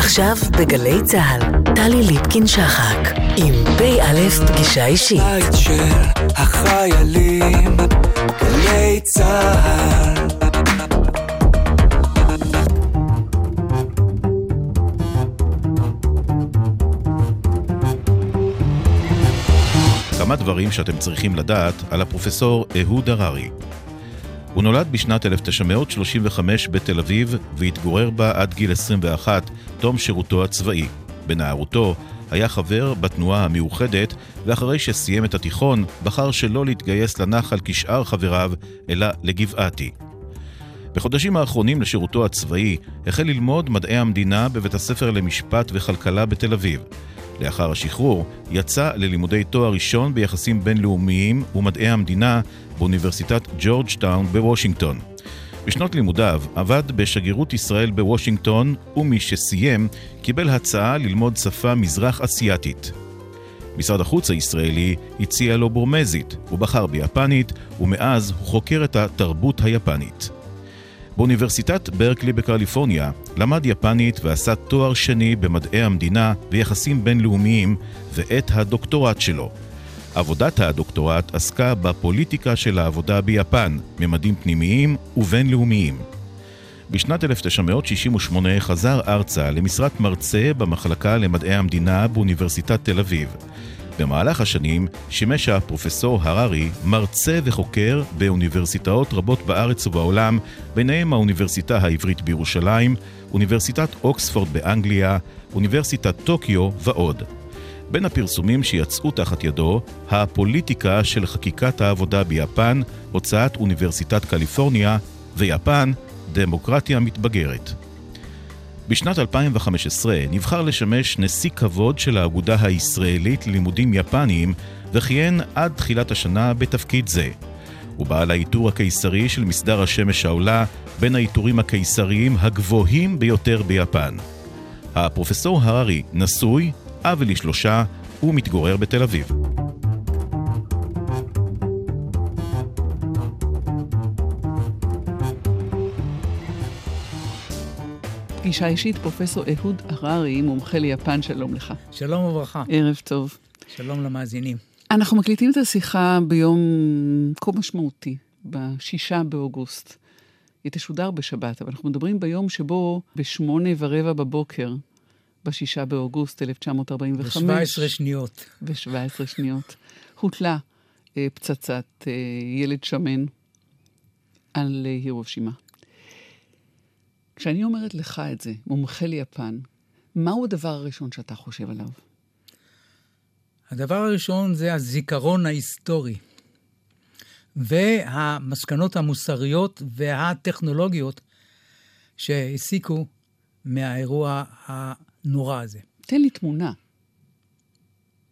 עכשיו בגלי צה"ל, טלי ליפקין-שחק, עם פ"א פגישה אישית. בית של החיילים, גלי צה"ל. כמה דברים שאתם צריכים לדעת על הפרופסור אהוד הררי. הוא נולד בשנת 1935 בתל אביב והתגורר בה עד גיל 21, תום שירותו הצבאי. בנערותו היה חבר בתנועה המאוחדת, ואחרי שסיים את התיכון, בחר שלא להתגייס לנחל כשאר חבריו, אלא לגבעתי. בחודשים האחרונים לשירותו הצבאי החל ללמוד מדעי המדינה בבית הספר למשפט וכלכלה בתל אביב. לאחר השחרור יצא ללימודי תואר ראשון ביחסים בינלאומיים ומדעי המדינה באוניברסיטת ג'ורג'טאון בוושינגטון. בשנות לימודיו עבד בשגרירות ישראל בוושינגטון, ומשסיים קיבל הצעה ללמוד שפה מזרח אסייתית. משרד החוץ הישראלי הציע לו בורמזית, הוא בחר ביפנית, ומאז הוא חוקר את התרבות היפנית. באוניברסיטת ברקלי בקליפורניה למד יפנית ועשה תואר שני במדעי המדינה ויחסים בינלאומיים ואת הדוקטורט שלו. עבודת הדוקטורט עסקה בפוליטיקה של העבודה ביפן, ממדים פנימיים ובינלאומיים. בשנת 1968 חזר ארצה למשרת מרצה במחלקה למדעי המדינה באוניברסיטת תל אביב. במהלך השנים שימש הפרופסור הררי מרצה וחוקר באוניברסיטאות רבות בארץ ובעולם, ביניהם האוניברסיטה העברית בירושלים, אוניברסיטת אוקספורד באנגליה, אוניברסיטת טוקיו ועוד. בין הפרסומים שיצאו תחת ידו, הפוליטיקה של חקיקת העבודה ביפן, הוצאת אוניברסיטת קליפורניה, ויפן, דמוקרטיה מתבגרת. בשנת 2015 נבחר לשמש נשיא כבוד של האגודה הישראלית ללימודים יפניים, וכיהן עד תחילת השנה בתפקיד זה. הוא בעל העיטור הקיסרי של מסדר השמש העולה, בין העיטורים הקיסריים הגבוהים ביותר ביפן. הפרופסור הררי נשוי, אב לשלושה, ומתגורר בתל אביב. פגישה אישית, פרופסור אהוד הררי, מומחה ליפן, שלום לך. שלום וברכה. ערב טוב. שלום למאזינים. אנחנו מקליטים את השיחה ביום כה משמעותי, בשישה באוגוסט. היא תשודר בשבת, אבל אנחנו מדברים ביום שבו בשמונה ורבע בבוקר, בשישה באוגוסט 1945, ב-17 שניות. ב-17 שניות, הוטלה אה, פצצת אה, ילד שמן על אה, הירושימה. כשאני אומרת לך את זה, מומחה ליפן, מהו הדבר הראשון שאתה חושב עליו? הדבר הראשון זה הזיכרון ההיסטורי, והמסקנות המוסריות והטכנולוגיות שהסיקו מהאירוע הנורא הזה. תן לי תמונה.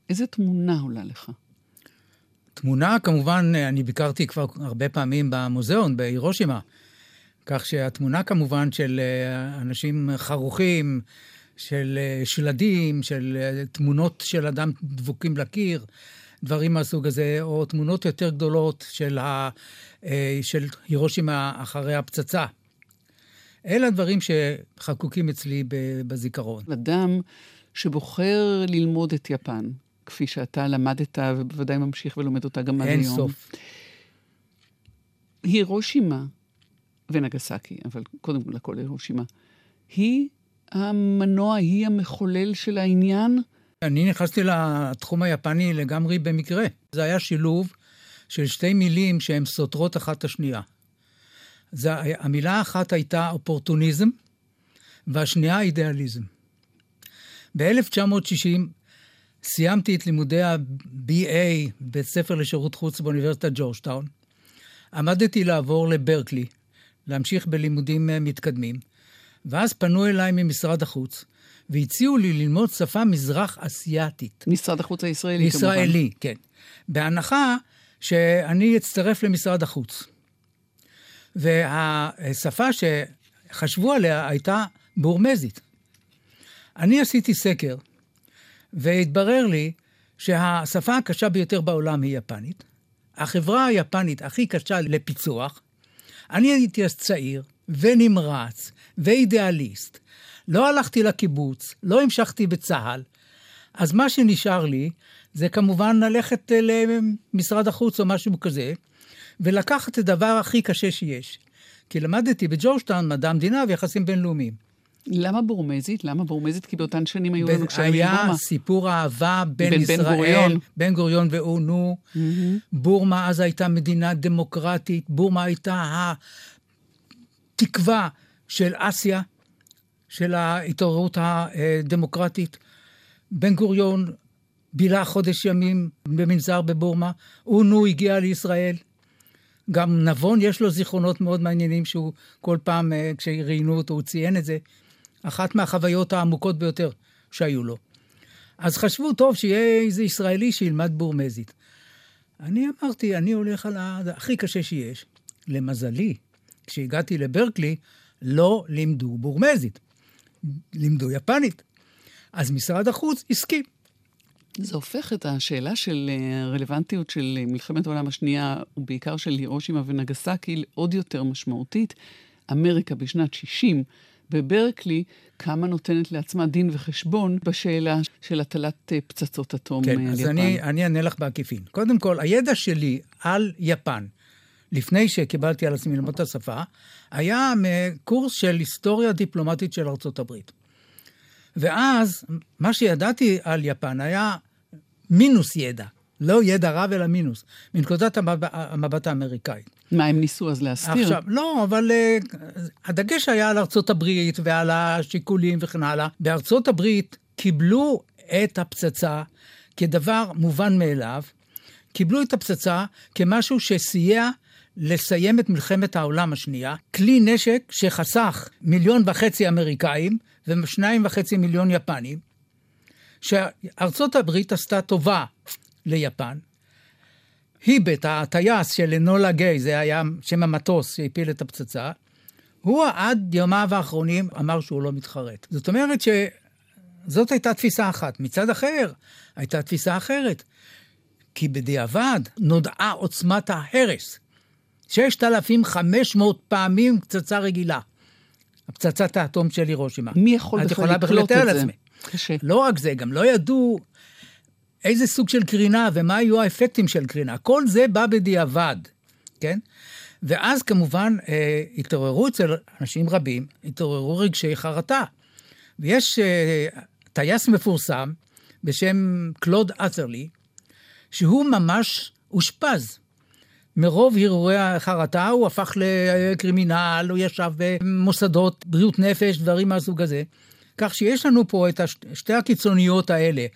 איזה תמונה עולה לך? תמונה, כמובן, אני ביקרתי כבר הרבה פעמים במוזיאון בהירושימה, כך שהתמונה כמובן של אה, אנשים חרוכים, של אה, שלדים, של אה, תמונות של אדם דבוקים לקיר, דברים מהסוג הזה, או תמונות יותר גדולות של, ה, של הירושימה אחרי הפצצה. אלה הדברים שחקוקים אצלי בזיכרון. אדם שבוחר ללמוד את יפן, כפי שאתה למדת ובוודאי ממשיך ולומד אותה גם עד היום. אין סוף. הירושימה ונגסקי, אבל קודם כל הכל הירושימה, היא המנוע, היא המחולל של העניין? אני נכנסתי לתחום היפני לגמרי במקרה. זה היה שילוב של שתי מילים שהן סותרות אחת את השנייה. זה, המילה האחת הייתה אופורטוניזם, והשנייה אידיאליזם. ב-1960 סיימתי את לימודי ה-BA, בית ספר לשירות חוץ באוניברסיטת ג'ורג'טאון. עמדתי לעבור לברקלי, להמשיך בלימודים אה, מתקדמים, ואז פנו אליי ממשרד החוץ, והציעו לי ללמוד שפה מזרח אסיאתית. משרד החוץ הישראלי, ישראלי, כמובן. ישראלי, כן. בהנחה שאני אצטרף למשרד החוץ. והשפה שחשבו עליה הייתה בורמזית. אני עשיתי סקר, והתברר לי שהשפה הקשה ביותר בעולם היא יפנית. החברה היפנית הכי קשה לפיצוח. אני הייתי אז צעיר ונמרץ ואידיאליסט. לא הלכתי לקיבוץ, לא המשכתי בצה"ל. אז מה שנשאר לי זה כמובן ללכת למשרד החוץ או משהו כזה, ולקחת את הדבר הכי קשה שיש. כי למדתי בג'ורג'טאון מדע המדינה ויחסים בינלאומיים. למה בורמזית? למה בורמזית? כי באותן שנים היו לנו קשרים היה בבורמה. סיפור אהבה בין בין ישראל, בן גוריון. בן גוריון ואונו. בורמה אז הייתה מדינה דמוקרטית, בורמה הייתה התקווה של אסיה, של ההתעוררות הדמוקרטית. בן גוריון בילה חודש ימים במנזר בבורמה, אונו הגיע לישראל. גם נבון, יש לו זיכרונות מאוד מעניינים שהוא כל פעם, אה, כשראיינו אותו, הוא ציין את זה. אחת מהחוויות העמוקות ביותר שהיו לו. אז חשבו, טוב, שיהיה איזה ישראלי שילמד בורמזית. אני אמרתי, אני הולך על הכי קשה שיש. למזלי, כשהגעתי לברקלי, לא לימדו בורמזית, לימדו יפנית. אז משרד החוץ הסכים. זה הופך את השאלה של אה, הרלוונטיות של אה, מלחמת העולם השנייה, ובעיקר של הירושימה ונגסקי, לעוד יותר משמעותית. אמריקה בשנת 60 בברקלי, כמה נותנת לעצמה דין וחשבון בשאלה של הטלת אה, פצצות אטום כן, על אז יפן. אני, אני אענה לך בעקיפין. קודם כל, הידע שלי על יפן, לפני שקיבלתי על עצמי ללמוד את השפה, היה מקורס של היסטוריה דיפלומטית של ארצות הברית. ואז, מה שידעתי על יפן היה מינוס ידע. לא ידע רב, אלא מינוס, מנקודת המבט, המבט האמריקאית. מה, הם ניסו אז להסתיר? עכשיו, לא, אבל uh, הדגש היה על ארצות הברית ועל השיקולים וכן הלאה. בארצות הברית קיבלו את הפצצה כדבר מובן מאליו, קיבלו את הפצצה כמשהו שסייע לסיים את מלחמת העולם השנייה, כלי נשק שחסך מיליון וחצי אמריקאים ושניים וחצי מיליון יפנים, שארצות הברית עשתה טובה ליפן, היבט, הטייס של אנולה גיי, זה היה שם המטוס שהפיל את הפצצה, הוא עד יומיו האחרונים אמר שהוא לא מתחרט. זאת אומרת שזאת הייתה תפיסה אחת. מצד אחר, הייתה תפיסה אחרת. כי בדיעבד נודעה עוצמת ההרס. 6,500 פעמים פצצה רגילה. הפצצת האטום של הירושימה. מי יכול את בכלל יכולה בהחלט לקלוט לתאר זה? לעצמי. קשה. לא רק זה, גם לא ידעו איזה סוג של קרינה ומה היו האפקטים של קרינה. כל זה בא בדיעבד, כן? ואז כמובן אה, התעוררו אצל אנשים רבים, התעוררו רגשי חרטה. ויש אה, טייס מפורסם בשם קלוד את'רלי, שהוא ממש אושפז. מרוב הרהורי החרטה הוא הפך לקרימינל, הוא ישב במוסדות בריאות נפש, דברים מהסוג הזה. כך שיש לנו פה את שתי הקיצוניות האלה.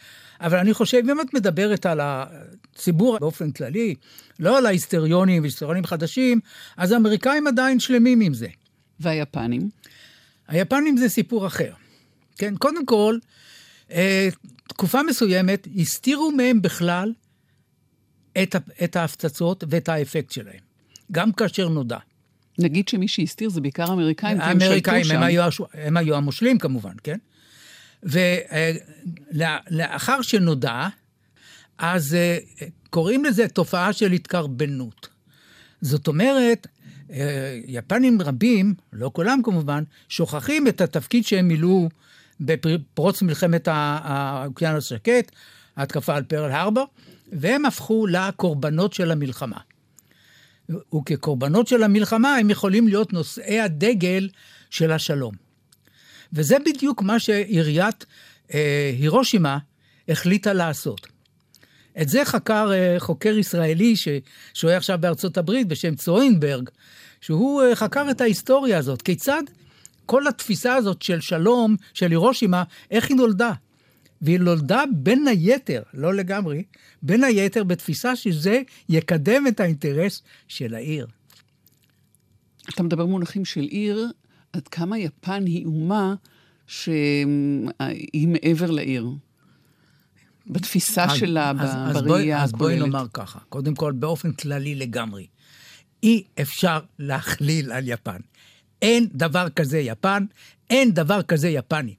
אבל אני חושב, אם את מדברת על הציבור באופן כללי, לא על ההיסטריונים והיסטריונים חדשים, אז האמריקאים עדיין שלמים עם זה. והיפנים? היפנים זה סיפור אחר. כן, קודם כל, אה, תקופה מסוימת הסתירו מהם בכלל את ההפצצות ואת האפקט שלהם, גם כאשר נודע. נגיד שמי שהסתיר זה בעיקר האמריקאים, כי הם שלטו האמריקאים, שם. הם היו, הש- הם היו המושלים כמובן, כן? ולאחר שנודע, אז אה, קוראים לזה תופעה של התקרבנות. זאת אומרת, אה, יפנים רבים, לא כולם כמובן, שוכחים את התפקיד שהם מילאו בפרוץ מלחמת האוקיינוס השקט, ההתקפה על פרל הרבר, והם הפכו לקורבנות של המלחמה. וכקורבנות של המלחמה הם יכולים להיות נושאי הדגל של השלום. וזה בדיוק מה שעיריית אה, הירושימה החליטה לעשות. את זה חקר אה, חוקר ישראלי ששוהה עכשיו בארצות הברית בשם צוינברג, שהוא אה, חקר את ההיסטוריה הזאת, כיצד כל התפיסה הזאת של שלום, של הירושימה, איך היא נולדה. והיא נולדה בין היתר, לא לגמרי, בין היתר בתפיסה שזה יקדם את האינטרס של העיר. אתה מדבר במונחים של עיר, עד כמה יפן היא אומה שהיא מעבר לעיר. בתפיסה אז- שלה, אז- אז בואי- בראייה אז בואי הכוללת. נאמר ככה, קודם כל, באופן כללי לגמרי, אי אפשר להכליל על יפן. אין דבר כזה יפן, אין דבר כזה יפני.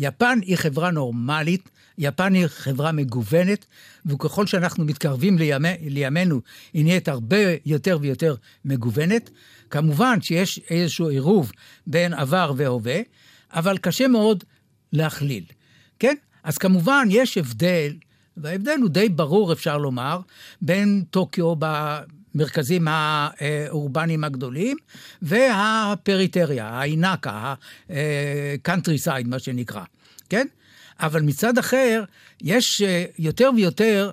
יפן היא חברה נורמלית, יפן היא חברה מגוונת, וככל שאנחנו מתקרבים לימי, לימינו, היא נהיית הרבה יותר ויותר מגוונת. כמובן שיש איזשהו עירוב בין עבר והווה, אבל קשה מאוד להכליל, כן? אז כמובן יש הבדל, וההבדל הוא די ברור, אפשר לומר, בין טוקיו במרכזים האורבניים הגדולים והפריטריה, האינקה, ה-country side, מה שנקרא, כן? אבל מצד אחר, יש אה, יותר ויותר,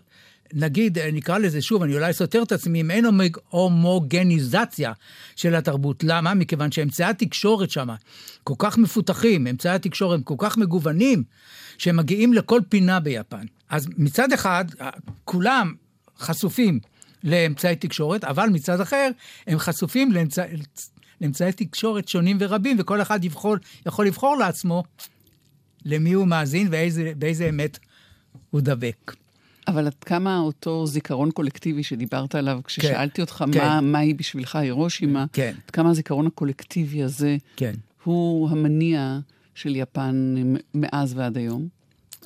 נגיד, אה, נקרא לזה שוב, אני אולי סותר את עצמי, אם אין הומוגניזציה של התרבות. למה? מכיוון שאמצעי התקשורת שם כל כך מפותחים, אמצעי התקשורת כל כך מגוונים, שהם מגיעים לכל פינה ביפן. אז מצד אחד, כולם חשופים לאמצעי תקשורת, אבל מצד אחר, הם חשופים לאמצעי... לאמצעי תקשורת שונים ורבים, וכל אחד יבחור, יכול לבחור לעצמו למי הוא מאזין ובאיזה אמת הוא דבק. אבל עד כמה אותו זיכרון קולקטיבי שדיברת עליו, כששאלתי כן, אותך כן. מה, מהי בשבילך הירושימה, כן. עד כמה הזיכרון הקולקטיבי הזה כן. הוא המניע של יפן מאז ועד היום?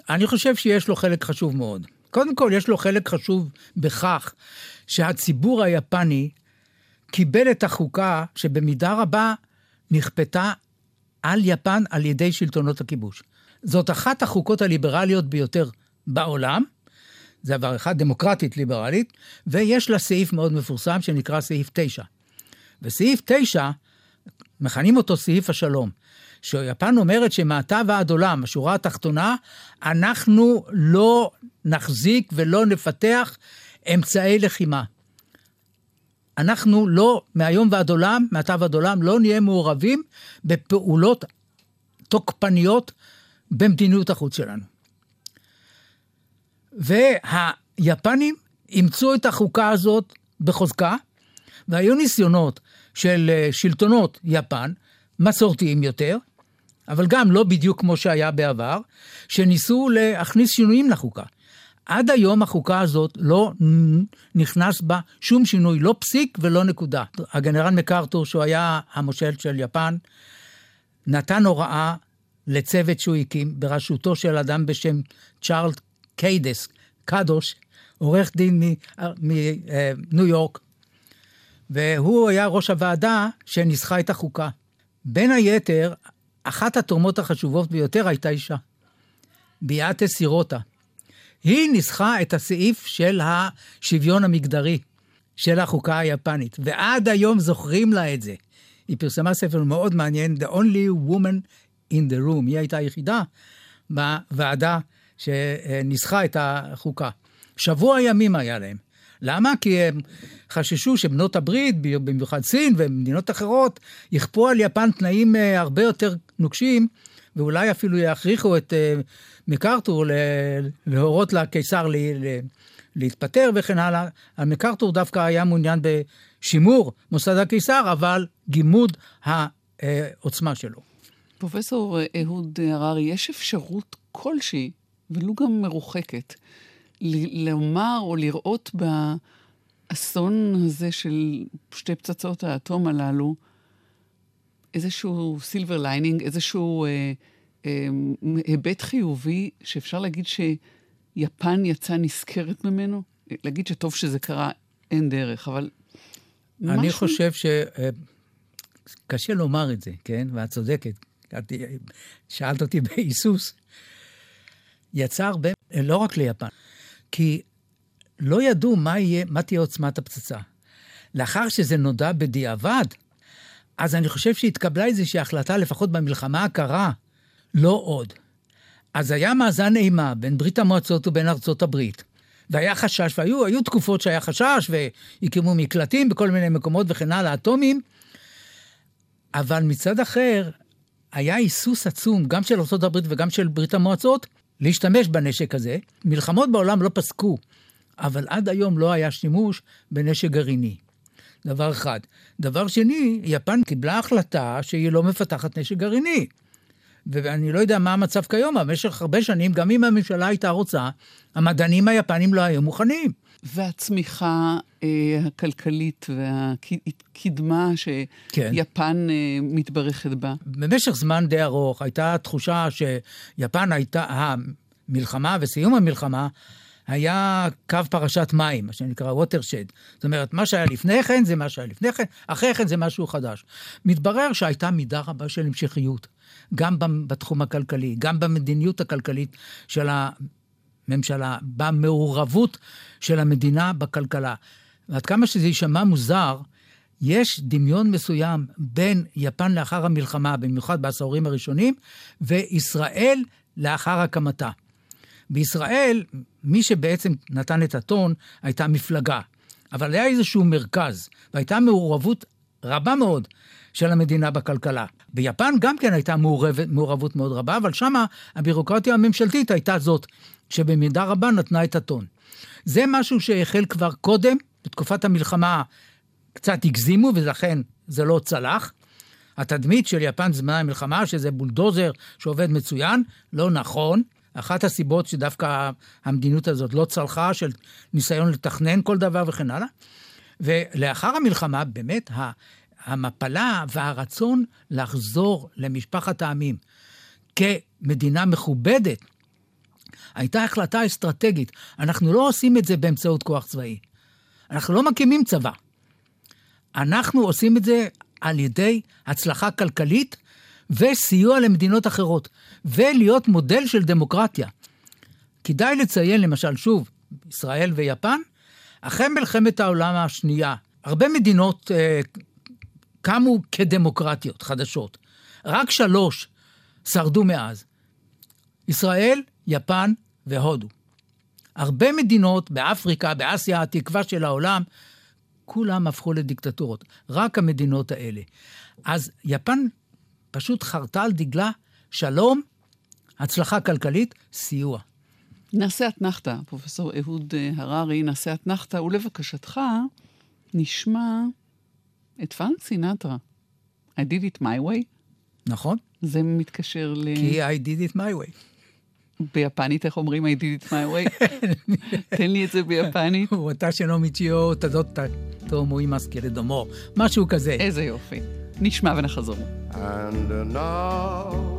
אני חושב שיש לו חלק חשוב מאוד. קודם כל, יש לו חלק חשוב בכך שהציבור היפני קיבל את החוקה שבמידה רבה נכפתה על יפן על ידי שלטונות הכיבוש. זאת אחת החוקות הליברליות ביותר בעולם, זה דבר אחד, דמוקרטית ליברלית, ויש לה סעיף מאוד מפורסם שנקרא סעיף 9. וסעיף 9, מכנים אותו סעיף השלום. שיפן אומרת שמעתה ועד עולם, השורה התחתונה, אנחנו לא נחזיק ולא נפתח אמצעי לחימה. אנחנו לא, מהיום ועד עולם, מעתה ועד עולם, לא נהיה מעורבים בפעולות תוקפניות במדיניות החוץ שלנו. והיפנים אימצו את החוקה הזאת בחוזקה, והיו ניסיונות של אה, שלטונות יפן, מסורתיים יותר, אבל גם לא בדיוק כמו שהיה בעבר, שניסו להכניס שינויים לחוקה. עד היום החוקה הזאת לא נכנס בה שום שינוי, לא פסיק ולא נקודה. הגנרל מקארתור, שהוא היה המושל של יפן, נתן הוראה לצוות שהוא הקים, בראשותו של אדם בשם צ'ארלד קיידס, קדוש, עורך דין מניו יורק, והוא היה ראש הוועדה שניסחה את החוקה. בין היתר, אחת התורמות החשובות ביותר הייתה אישה, ביאטה סירוטה. היא ניסחה את הסעיף של השוויון המגדרי של החוקה היפנית, ועד היום זוכרים לה את זה. היא פרסמה ספר מאוד מעניין, The Only Woman in the room, היא הייתה היחידה בוועדה שניסחה את החוקה. שבוע ימים היה להם. למה? כי הם חששו שבנות הברית, במיוחד סין ומדינות אחרות, יכפו על יפן תנאים אה, הרבה יותר נוקשים, ואולי אפילו יכריחו את אה, מקארתור להורות לקיסר להתפטר וכן הלאה. מקארתור דווקא היה מעוניין בשימור מוסד הקיסר, אבל גימוד העוצמה שלו. פרופסור אהוד הררי, יש אפשרות כלשהי, ולו גם מרוחקת, לומר או לראות באסון הזה של שתי פצצות האטום הללו איזשהו silver lining, איזשהו אה, היבט חיובי, שאפשר להגיד שיפן יצאה נשכרת ממנו? להגיד שטוב שזה קרה, אין דרך, אבל אני משהו... חושב ש... אה, קשה לומר את זה, כן? ואת צודקת. את שאלת אותי בהיסוס. יצא הרבה, לא רק ליפן, כי לא ידעו מה, יהיה, מה תהיה עוצמת הפצצה. לאחר שזה נודע בדיעבד, אז אני חושב שהתקבלה איזושהי החלטה, לפחות במלחמה הקרה, לא עוד. אז היה מאזן אימה בין ברית המועצות ובין ארצות הברית. והיה חשש, והיו תקופות שהיה חשש, והקימו מקלטים בכל מיני מקומות וכן הלאה, אטומים, אבל מצד אחר, היה היסוס עצום, גם של ארה"ב וגם של ברית המועצות, להשתמש בנשק הזה. מלחמות בעולם לא פסקו, אבל עד היום לא היה שימוש בנשק גרעיני. דבר אחד. דבר שני, יפן קיבלה החלטה שהיא לא מפתחת נשק גרעיני. ואני לא יודע מה המצב כיום, אבל במשך הרבה שנים, גם אם הממשלה הייתה רוצה, המדענים היפנים לא היו מוכנים. והצמיחה אה, הכלכלית והקדמה שיפן כן. אה, מתברכת בה. במשך זמן די ארוך הייתה תחושה שיפן הייתה, המלחמה וסיום המלחמה, היה קו פרשת מים, מה שנקרא ווטרשד. זאת אומרת, מה שהיה לפני כן זה מה שהיה לפני כן, אחרי כן זה משהו חדש. מתברר שהייתה מידה רבה של המשכיות, גם בתחום הכלכלי, גם במדיניות הכלכלית של הממשלה, במעורבות של המדינה בכלכלה. ועד כמה שזה יישמע מוזר, יש דמיון מסוים בין יפן לאחר המלחמה, במיוחד בעשורים הראשונים, וישראל לאחר הקמתה. בישראל, מי שבעצם נתן את הטון הייתה מפלגה, אבל היה איזשהו מרכז, והייתה מעורבות רבה מאוד של המדינה בכלכלה. ביפן גם כן הייתה מעורבת, מעורבות מאוד רבה, אבל שם הבירוקרטיה הממשלתית הייתה זאת שבמידה רבה נתנה את הטון. זה משהו שהחל כבר קודם, בתקופת המלחמה קצת הגזימו, ולכן זה לא צלח. התדמית של יפן זמן המלחמה, שזה בולדוזר שעובד מצוין, לא נכון. אחת הסיבות שדווקא המדיניות הזאת לא צלחה, של ניסיון לתכנן כל דבר וכן הלאה. ולאחר המלחמה, באמת, המפלה והרצון לחזור למשפחת העמים כמדינה מכובדת, הייתה החלטה אסטרטגית. אנחנו לא עושים את זה באמצעות כוח צבאי. אנחנו לא מקימים צבא. אנחנו עושים את זה על ידי הצלחה כלכלית וסיוע למדינות אחרות, ולהיות מודל של דמוקרטיה. כדאי לציין, למשל, שוב, ישראל ויפן, אחרי מלחמת העולם השנייה, הרבה מדינות אה, קמו כדמוקרטיות חדשות. רק שלוש שרדו מאז. ישראל, יפן והודו. הרבה מדינות באפריקה, באסיה, התקווה של העולם, כולם הפכו לדיקטטורות. רק המדינות האלה. אז יפן פשוט חרתה על דגלה שלום, הצלחה כלכלית, סיוע. נעשה אתנחתא, פרופסור אהוד אה, הררי, נעשה אתנחתא, ולבקשתך נשמע את פאנק סינטרה. I did it my way. נכון. זה מתקשר ל... כי I did it my way. ביפנית, איך אומרים I did it my way? תן לי את זה ביפנית. ווטשי שלא מיצ'יו תדות תומו עם אסקרד דומו. משהו כזה. איזה יופי. נשמע ונחזור. And now...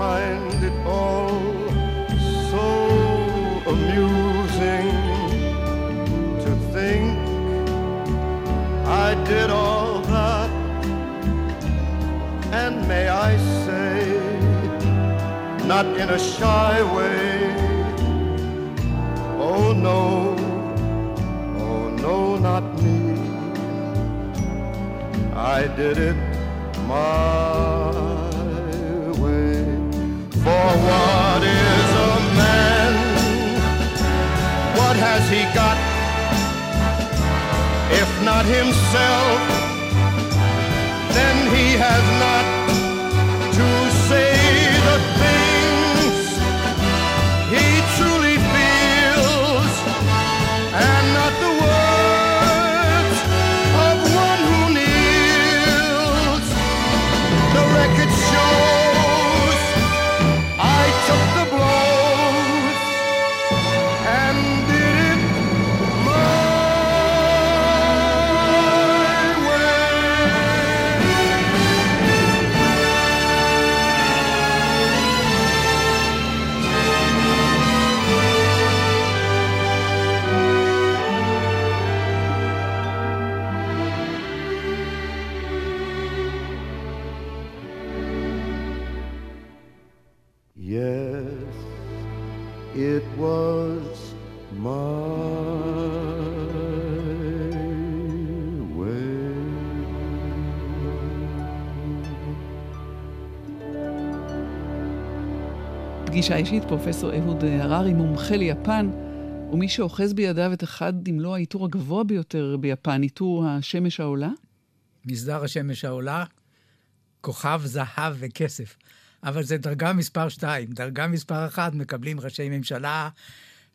find it all so amusing to think I did all that. And may I say, not in a shy way, oh no, oh no, not me. I did it my he got? If not himself, then he has not פגישה אישית, פרופסור אהוד הררי, מומחה ליפן, ומי שאוחז בידיו את אחד, אם לא העיטור הגבוה ביותר ביפן, עיטור השמש העולה. מסדר השמש העולה, כוכב זהב וכסף. אבל זה דרגה מספר שתיים. דרגה מספר אחת מקבלים ראשי ממשלה,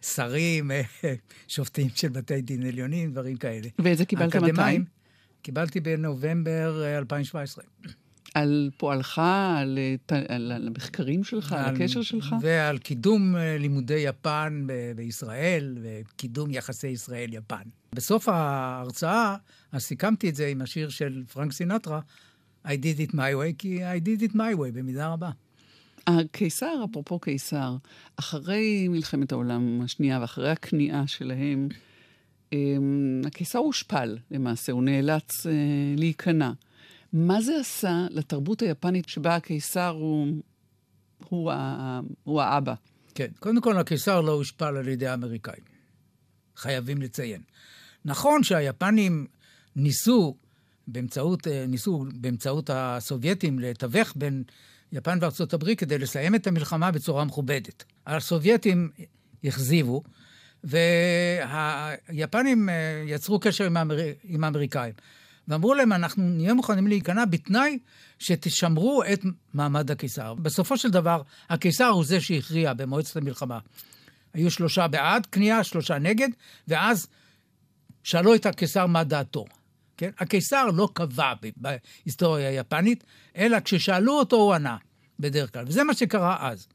שרים, שופטים של בתי דין עליונים, דברים כאלה. ואת זה קיבלת מתי? קיבלתי בנובמבר אה, 2017. על פועלך, על, אה, על, על המחקרים שלך, על על- הקשר שלך? ועל קידום אה, לימודי יפן ב- בישראל, וקידום יחסי ישראל-יפן. בסוף ההרצאה, אז סיכמתי את זה עם השיר של פרנק סינטרה, I did it my way, כי I did it my way במידה רבה. הקיסר, אפרופו קיסר, אחרי מלחמת העולם השנייה ואחרי הכניעה שלהם, אמ, הקיסר הושפל למעשה, הוא נאלץ אה, להיכנע. מה זה עשה לתרבות היפנית שבה הקיסר הוא, הוא, ה, הוא האבא? כן, קודם כל הקיסר לא הושפל על ידי האמריקאים. חייבים לציין. נכון שהיפנים ניסו באמצעות, אה, ניסו באמצעות הסובייטים לתווך בין יפן וארצות הברית כדי לסיים את המלחמה בצורה מכובדת. הסובייטים הכזיבו, והיפנים אה, יצרו קשר עם, האמר... עם האמריקאים. ואמרו להם, אנחנו נהיה מוכנים להיכנע בתנאי שתשמרו את מעמד הקיסר. בסופו של דבר, הקיסר הוא זה שהכריע במועצת המלחמה. היו שלושה בעד, כניעה, שלושה נגד, ואז שאלו את הקיסר מה דעתו. כן? הקיסר לא קבע בהיסטוריה היפנית, אלא כששאלו אותו הוא ענה, בדרך כלל. וזה מה שקרה אז.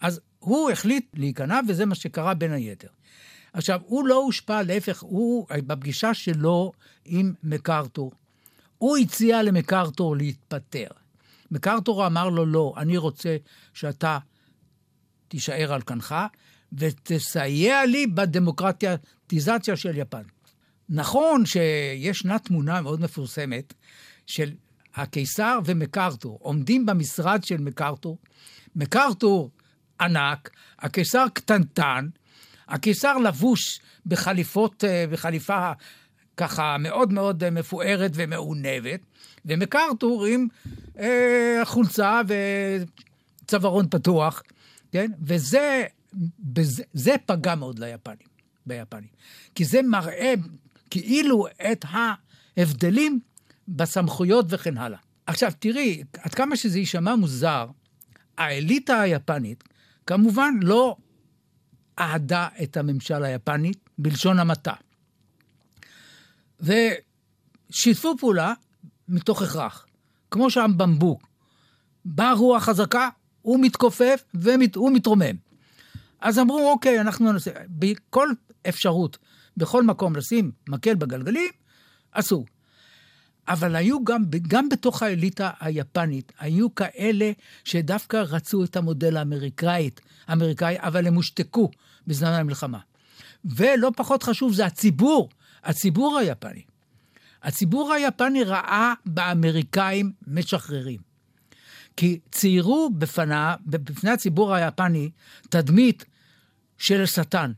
אז הוא החליט להיכנע, וזה מה שקרה בין היתר. עכשיו, הוא לא הושפע, להפך, הוא, בפגישה שלו עם מקארתור, הוא הציע למקארתור להתפטר. מקארתור אמר לו, לא, אני רוצה שאתה תישאר על כנך ותסייע לי בדמוקרטיזציה של יפן. נכון שישנה תמונה מאוד מפורסמת של הקיסר ומקארתור עומדים במשרד של מקארתור. מקארתור ענק, הקיסר קטנטן, הקיסר לבוש בחליפות, אה, בחליפה ככה מאוד מאוד מפוארת ומעונבת, ומקארתור עם אה, חולצה וצווארון פתוח, כן? וזה בזה, זה פגע מאוד ליפנים, ביפנים. כי זה מראה כאילו את ההבדלים בסמכויות וכן הלאה. עכשיו, תראי, עד כמה שזה יישמע מוזר, האליטה היפנית כמובן לא אהדה את הממשל היפני בלשון המעטה. ושיתפו פעולה מתוך הכרח. כמו שם במבוק. באה רוח חזקה, הוא מתכופף והוא מתרומם. אז אמרו, אוקיי, אנחנו נעשה, בכל אפשרות, בכל מקום לשים מקל בגלגלים, עשו. אבל היו גם, גם בתוך האליטה היפנית, היו כאלה שדווקא רצו את המודל האמריקאית, האמריקאי, אבל הם הושתקו בזמן המלחמה. ולא פחות חשוב, זה הציבור, הציבור היפני. הציבור היפני ראה באמריקאים משחררים. כי ציירו בפנה, בפני הציבור היפני תדמית של השטן.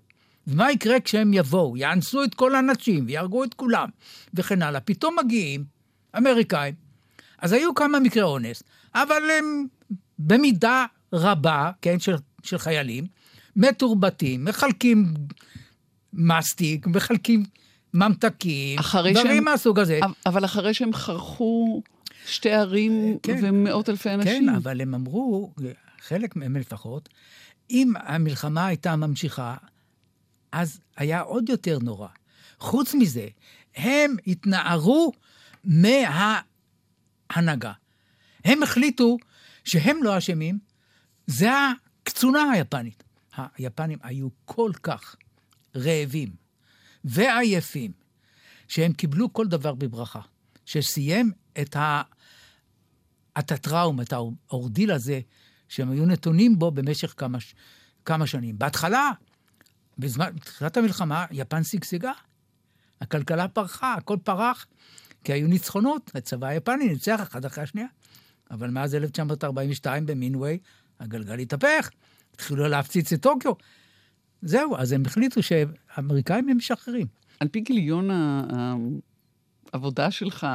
ומה יקרה כשהם יבואו? יאנסו את כל הנשים ויהרגו את כולם, וכן הלאה. פתאום מגיעים אמריקאים. אז היו כמה מקרי אונס, אבל הם במידה רבה, כן, של, של חיילים, מתורבתים, מחלקים מסטיק, מחלקים ממתקים, דברים שהם, מהסוג הזה. אבל אחרי שהם חרכו שתי ערים כן, ומאות אלפי אנשים. כן, אבל הם אמרו, חלק מהם לפחות, אם המלחמה הייתה ממשיכה, אז היה עוד יותר נורא. חוץ מזה, הם התנערו מההנהגה. הם החליטו שהם לא אשמים, זה הקצונה היפנית. היפנים היו כל כך רעבים ועייפים, שהם קיבלו כל דבר בברכה. שסיים את, ה... את הטראום, את האורדיל הזה, שהם היו נתונים בו במשך כמה, כמה שנים. בהתחלה, בזמן, בתחילת המלחמה, יפן שגשגה. הכלכלה פרחה, הכל פרח, כי היו ניצחונות, הצבא היפני ניצח אחד אחרי השנייה. אבל מאז 1942 במינווי, הגלגל התהפך, התחילו להפציץ את טוקיו. זהו, אז הם החליטו שהאמריקאים הם משחררים. על פי גיליון העבודה שלך,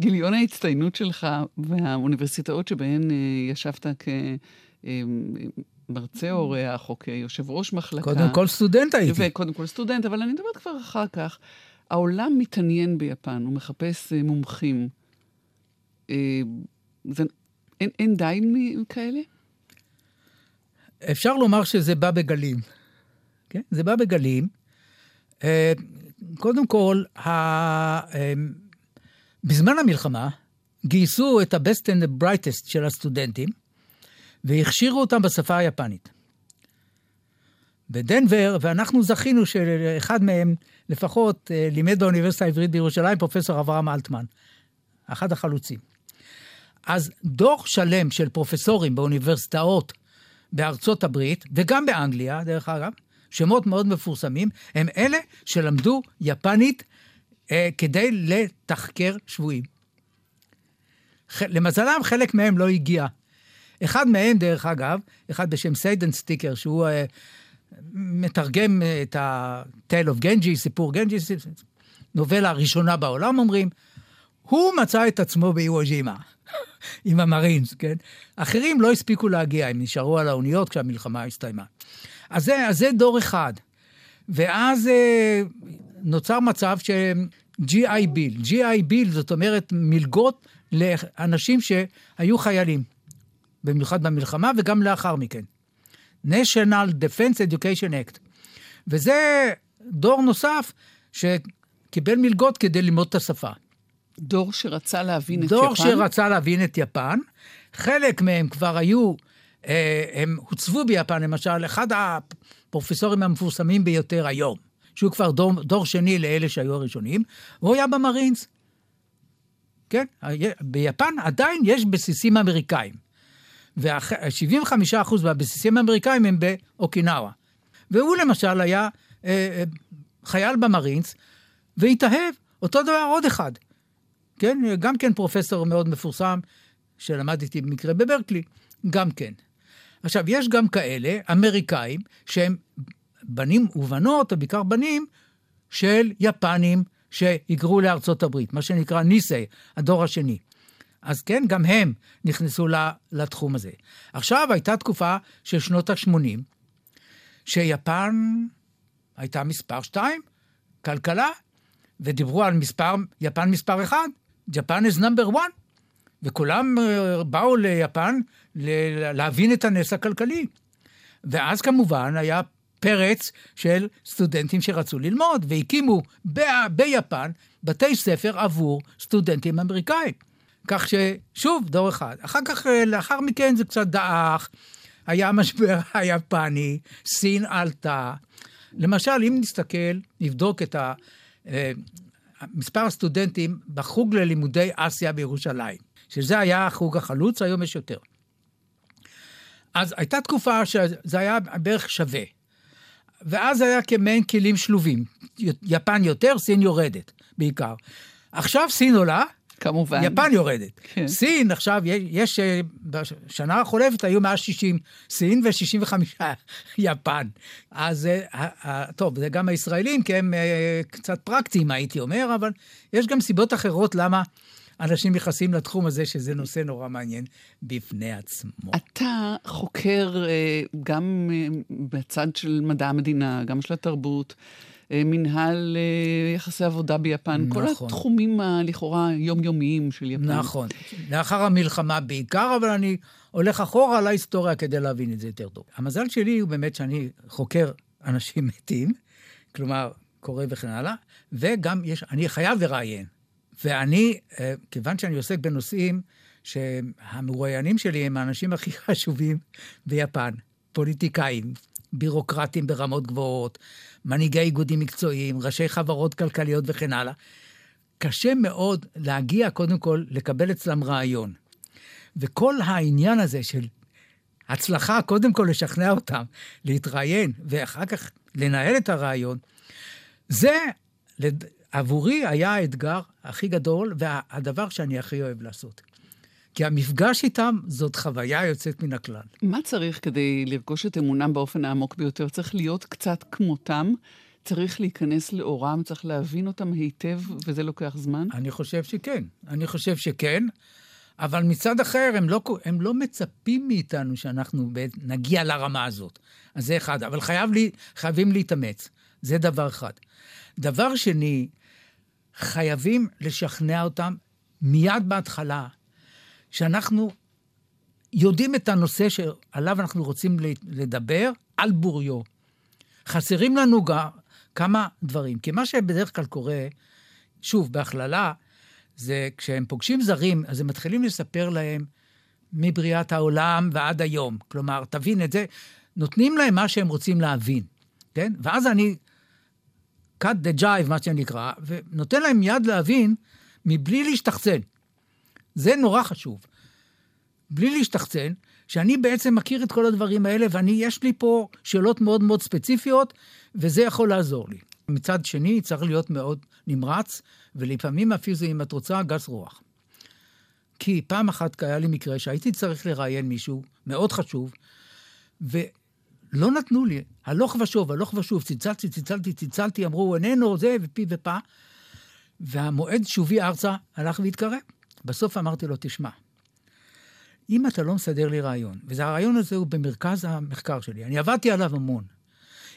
גיליון ההצטיינות שלך והאוניברסיטאות שבהן אה, ישבת כמרצה אורח או כיושב ראש מחלקה. קודם כל סטודנט הייתי. וקודם כל סטודנט, אבל אני מדברת כבר אחר כך. העולם מתעניין ביפן, הוא מחפש אה, מומחים. אה, זה, אין, אין די כאלה? אפשר לומר שזה בא בגלים. כן? זה בא בגלים. אה, קודם כל, ה... בזמן המלחמה גייסו את ה-best and the brightest של הסטודנטים והכשירו אותם בשפה היפנית. בדנבר, ואנחנו זכינו שאחד מהם לפחות אה, לימד באוניברסיטה העברית בירושלים, פרופסור אברהם אלטמן, אחד החלוצים. אז דוח שלם של פרופסורים באוניברסיטאות בארצות הברית, וגם באנגליה, דרך אגב, שמות מאוד מפורסמים, הם אלה שלמדו יפנית אה, כדי לתחקר שבויים. למזלם, חלק מהם לא הגיע. אחד מהם, דרך אגב, אחד בשם סיידן סטיקר, שהוא אה, מתרגם את ה-Tale of Genji, סיפור גנג'י, נובלה הראשונה בעולם, אומרים, הוא מצא את עצמו באיווג'ימה, עם המרינס, כן? אחרים לא הספיקו להגיע, הם נשארו על האוניות כשהמלחמה הסתיימה. אז זה, אז זה דור אחד. ואז אה, נוצר מצב ש-GI ביל, GI ביל זאת אומרת מלגות לאנשים שהיו חיילים, במיוחד במלחמה וגם לאחר מכן. National Defense Education Act. וזה דור נוסף שקיבל מלגות כדי ללמוד את השפה. דור שרצה להבין דור את יפן? דור שרצה להבין את יפן. חלק מהם כבר היו, אה, הם הוצבו ביפן, למשל, אחד הפרופסורים המפורסמים ביותר היום, שהוא כבר דור, דור שני לאלה שהיו הראשונים, הוא היה במרינס. כן, ביפן עדיין יש בסיסים אמריקאים. וה-75% מהבסיסים האמריקאים הם באוקינאווה. והוא למשל היה אה, אה, חייל במרינס, והתאהב, אותו דבר עוד אחד. כן, גם כן פרופסור מאוד מפורסם, שלמד איתי במקרה בברקלי, גם כן. עכשיו, יש גם כאלה, אמריקאים, שהם בנים ובנות, או בעיקר בנים, של יפנים שהיגרו לארצות הברית, מה שנקרא ניסי, הדור השני. אז כן, גם הם נכנסו לתחום הזה. עכשיו הייתה תקופה של שנות ה-80, שיפן הייתה מספר 2, כלכלה, ודיברו על מספר, יפן מספר 1, Japan is number 1. וכולם אה, באו ליפן להבין את הנס הכלכלי. ואז כמובן היה פרץ של סטודנטים שרצו ללמוד, והקימו ב- ביפן בתי ספר עבור סטודנטים אמריקאים. כך ששוב, דור אחד. אחר כך, אה, לאחר מכן זה קצת דעך, היה המשבר היפני, סין עלתה. למשל, אם נסתכל, נבדוק את ה... אה, מספר הסטודנטים בחוג ללימודי אסיה בירושלים, שזה היה החוג החלוץ, היום יש יותר. אז הייתה תקופה שזה היה בערך שווה. ואז היה כמעין כלים שלובים. יפן יותר, סין יורדת, בעיקר. עכשיו סין עולה, כמובן. יפן יורדת. כן. סין עכשיו, יש, אה, בשנה החולפת היו 160 סין ו-65 יפן. אז אה, ה- ה- טוב, זה גם הישראלים, כי הם אה, קצת פרקטיים, הייתי אומר, אבל יש גם סיבות אחרות למה אנשים נכנסים לתחום הזה, שזה נושא נורא מעניין בפני עצמו. אתה חוקר אה, גם אה, בצד של מדע המדינה, גם של התרבות, אה, מנהל אה, יחסי עבודה ביפן, כל נכון. התחומים הלכאורה יומיומיים של יפן. נכון. לאחר המלחמה בעיקר, אבל אני הולך אחורה להיסטוריה כדי להבין את זה יותר טוב. המזל שלי הוא באמת שאני חוקר אנשים מתים, כלומר, קורא וכן הלאה, וגם יש, אני חייב לראיין. ואני, אה, כיוון שאני עוסק בנושאים שהמרואיינים שלי הם האנשים הכי חשובים ביפן, פוליטיקאים, בירוקרטים ברמות גבוהות, מנהיגי איגודים מקצועיים, ראשי חברות כלכליות וכן הלאה. קשה מאוד להגיע, קודם כל, לקבל אצלם רעיון. וכל העניין הזה של הצלחה, קודם כל לשכנע אותם להתראיין, ואחר כך לנהל את הרעיון, זה עבורי היה האתגר הכי גדול, והדבר שאני הכי אוהב לעשות. כי המפגש איתם זאת חוויה יוצאת מן הכלל. מה צריך כדי לרכוש את אמונם באופן העמוק ביותר? צריך להיות קצת כמותם, צריך להיכנס לאורם, צריך להבין אותם היטב, וזה לוקח זמן? אני חושב שכן. אני חושב שכן, אבל מצד אחר, הם לא, הם לא מצפים מאיתנו שאנחנו נגיע לרמה הזאת. אז זה אחד, אבל חייב לי, חייבים להתאמץ. זה דבר אחד. דבר שני, חייבים לשכנע אותם מיד בהתחלה, שאנחנו יודעים את הנושא שעליו אנחנו רוצים לדבר על בוריו. חסרים לנו גם כמה דברים. כי מה שבדרך כלל קורה, שוב, בהכללה, זה כשהם פוגשים זרים, אז הם מתחילים לספר להם מבריאת העולם ועד היום. כלומר, תבין את זה, נותנים להם מה שהם רוצים להבין, כן? ואז אני cut the jive, מה שנקרא, ונותן להם יד להבין מבלי להשתחצן. זה נורא חשוב. בלי להשתחצן, שאני בעצם מכיר את כל הדברים האלה, ואני, יש לי פה שאלות מאוד מאוד ספציפיות, וזה יכול לעזור לי. מצד שני, צריך להיות מאוד נמרץ, ולפעמים אפילו, אם את רוצה, גס רוח. כי פעם אחת היה לי מקרה שהייתי צריך לראיין מישהו מאוד חשוב, ולא נתנו לי, הלוך ושוב, הלוך ושוב, צלצלתי, צלצלתי, צלצלתי, אמרו, איננו, זה, ופי ופה, והמועד שובי ארצה הלך והתקרב. בסוף אמרתי לו, תשמע, אם אתה לא מסדר לי רעיון, והרעיון הזה הוא במרכז המחקר שלי, אני עבדתי עליו המון.